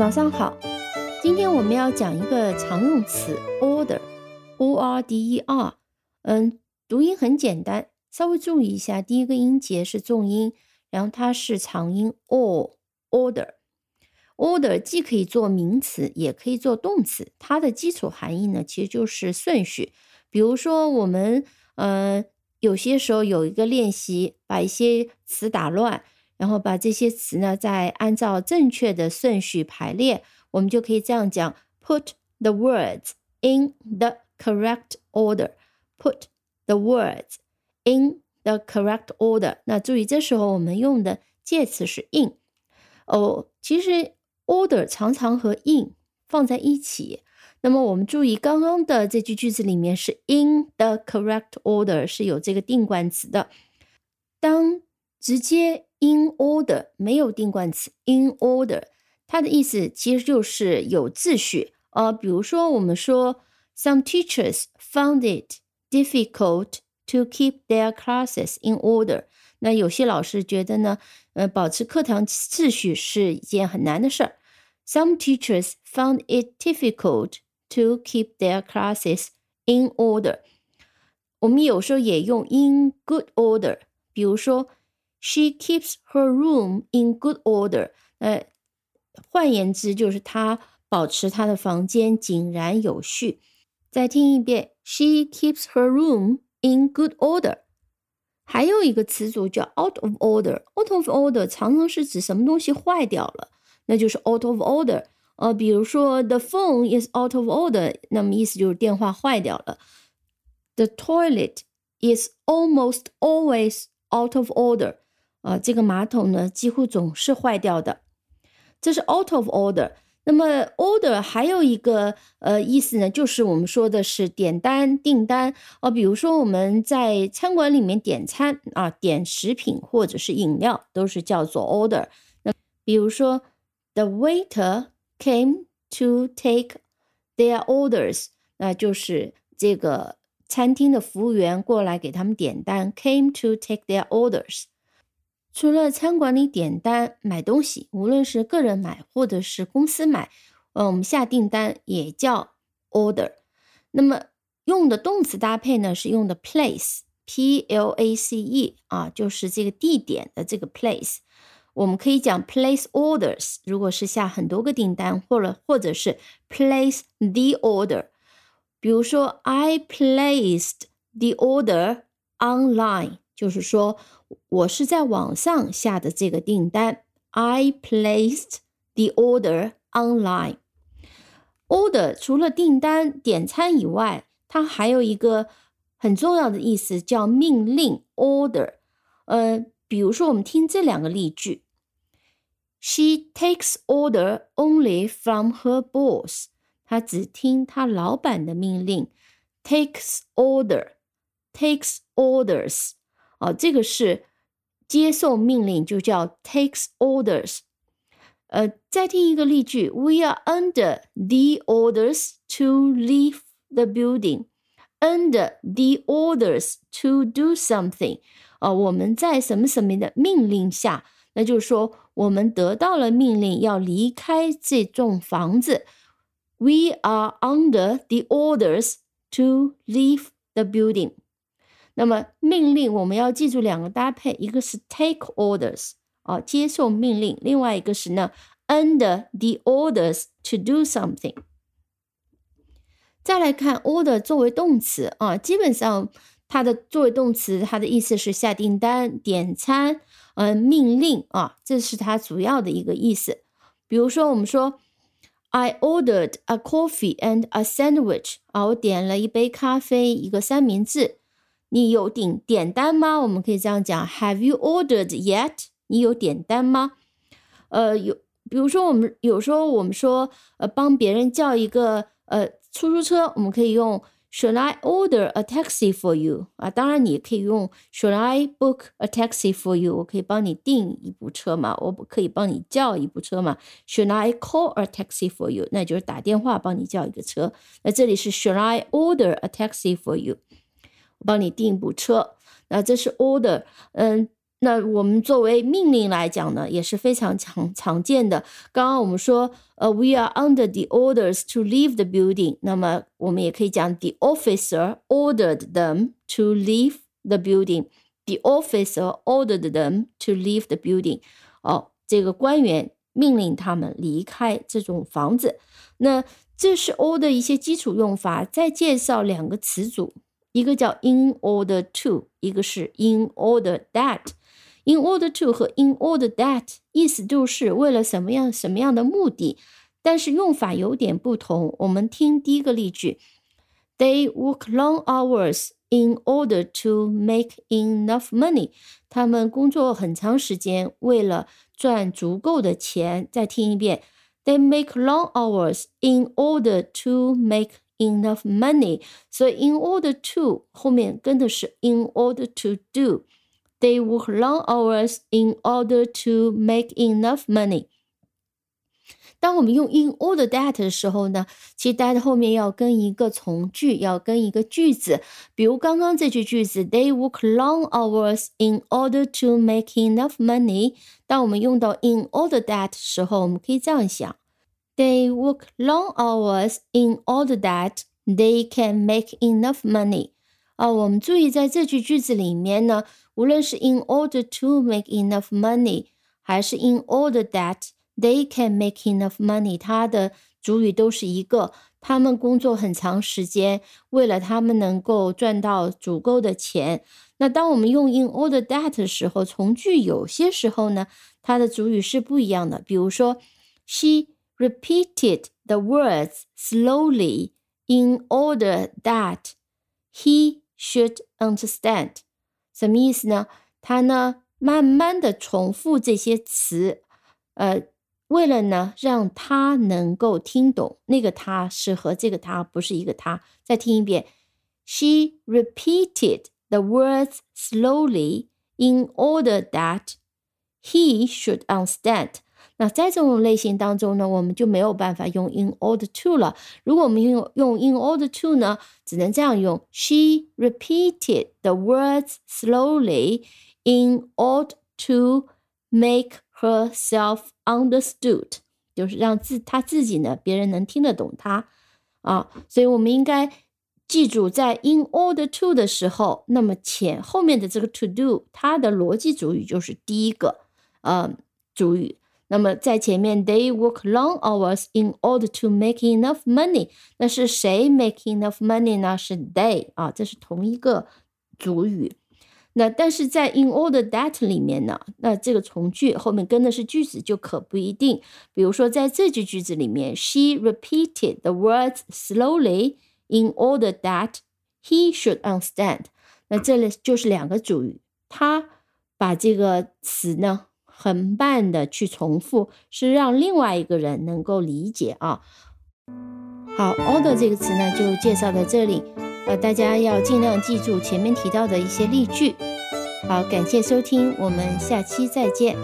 早上好，今天我们要讲一个常用词 order，o r d e r，嗯，读音很简单，稍微注意一下，第一个音节是重音，然后它是长音 o order。order 既可以做名词，也可以做动词，它的基础含义呢，其实就是顺序。比如说我们呃有些时候有一个练习，把一些词打乱。然后把这些词呢，再按照正确的顺序排列，我们就可以这样讲：Put the words in the correct order. Put the words in the correct order. 那注意，这时候我们用的介词是 in。哦，其实 order 常常和 in 放在一起。那么我们注意，刚刚的这句句子里面是 in the correct order 是有这个定冠词的。当直接 in order 没有定冠词 in order，它的意思其实就是有秩序。呃，比如说我们说 some teachers found it difficult to keep their classes in order。那有些老师觉得呢，呃，保持课堂秩序是一件很难的事儿。Some teachers found it difficult to keep their classes in order。我们有时候也用 in good order，比如说。She keeps her room in good order。呃，换言之，就是她保持她的房间井然有序。再听一遍，She keeps her room in good order。还有一个词组叫 out of order。out of order 常常是指什么东西坏掉了，那就是 out of order。呃，比如说 The phone is out of order，那么意思就是电话坏掉了。The toilet is almost always out of order。 啊，这个马桶呢几乎总是坏掉的，这是 out of order。那么 order 还有一个呃意思呢，就是我们说的是点单订单哦。比如说我们在餐馆里面点餐啊，点食品或者是饮料都是叫做 order。那比如说 the waiter came to take their orders，那就是这个餐厅的服务员过来给他们点单，came to take their orders。除了餐馆里点单买东西，无论是个人买或者是公司买，呃，我们下订单也叫 order。那么用的动词搭配呢，是用的 place，p l a c e 啊，就是这个地点的这个 place。我们可以讲 place orders，如果是下很多个订单，或者或者是 place the order。比如说，I placed the order online，就是说。我是在网上下的这个订单。I placed the order online. Order 除了订单、点餐以外，它还有一个很重要的意思，叫命令。Order，呃，比如说我们听这两个例句：She takes order only from her boss. 她只听她老板的命令。Takes order，takes orders。 啊，这个是接受命令，就叫 takes orders。呃，再听一个例句：We are under the orders to leave the building. Under the orders to do something。啊，我们在什么什么的命令下，那就是说我们得到了命令要离开这栋房子。We are under the orders to leave the building。 那么命令我们要记住两个搭配，一个是 take orders 啊，接受命令；另外一个是呢，under the orders to do something。再来看 order 作为动词啊，基本上它的作为动词，它的意思是下订单、点餐，嗯，命令啊，这是它主要的一个意思。比如说，我们说 I ordered a coffee and a sandwich 啊，我点了一杯咖啡，一个三明治。你有点点单吗？我们可以这样讲：Have you ordered yet？你有点单吗？呃，有，比如说我们有时候我们说，呃，帮别人叫一个呃出租车，我们可以用 Should I order a taxi for you？啊，当然你也可以用 Should I book a taxi for you？我可以帮你订一部车嘛？我可以帮你叫一部车嘛？Should I call a taxi for you？那就是打电话帮你叫一个车。那这里是 Should I order a taxi for you？帮你订一部车，那这是 order。嗯，那我们作为命令来讲呢，也是非常常常见的。刚刚我们说，呃，we are under the orders to leave the building。那么我们也可以讲，the officer ordered them to leave the building。The officer ordered them to leave the building。哦，这个官员命令他们离开这种房子。那这是 order 一些基础用法。再介绍两个词组，一个叫 in order to，一个是 in order that。In order to 和 in order that 意思就是为了什么样什么样的目的，但是用法有点不同。我们听第一个例句：They work long hours in order to make enough money。他们工作很长时间，为了赚足够的钱。再听一遍：They make long hours in order to make enough money。所以 in order to 后面跟的是 in order to do。They work long hours in order to make enough money。当我们用 in order that 的时候呢，其实 that 后面要跟一个从句，要跟一个句子。比如刚刚这句句子，They work long hours in order to make enough money。当我们用到 in order that 的时候，我们可以这样想 ：They work long hours in order that they can make enough money。啊，我们注意在这句句子里面呢。无论是 in order to make enough money，还是 in order that they can make enough money，它的主语都是一个。他们工作很长时间，为了他们能够赚到足够的钱。那当我们用 in order that 的时候，从句有些时候呢，它的主语是不一样的。比如说，She repeated the words slowly in order that he should understand。什么意思呢？他呢，慢慢的重复这些词，呃，为了呢，让他能够听懂。那个他是和这个他不是一个他。再听一遍，She repeated the words slowly in order that he should understand。 那在这种类型当中呢，我们就没有办法用 in order to 了。如果我们用用 in order to 呢，只能这样用：She repeated the words slowly in order to make herself understood，就是让自她自己呢，别人能听得懂她啊。所以我们应该记住，在 in order to 的时候，那么前后面的这个 to do，它的逻辑主语就是第一个呃主语。那么在前面，they work long hours in order to make enough money。那是谁 make enough money 呢？是 they 啊，这是同一个主语。那但是在 in order that 里面呢，那这个从句后面跟的是句子就可不一定。比如说在这句句子里面，she repeated the words slowly in order that he should understand。那这里就是两个主语，他把这个词呢。很慢的去重复，是让另外一个人能够理解啊。好，order 这个词呢，就介绍到这里。呃，大家要尽量记住前面提到的一些例句。好，感谢收听，我们下期再见。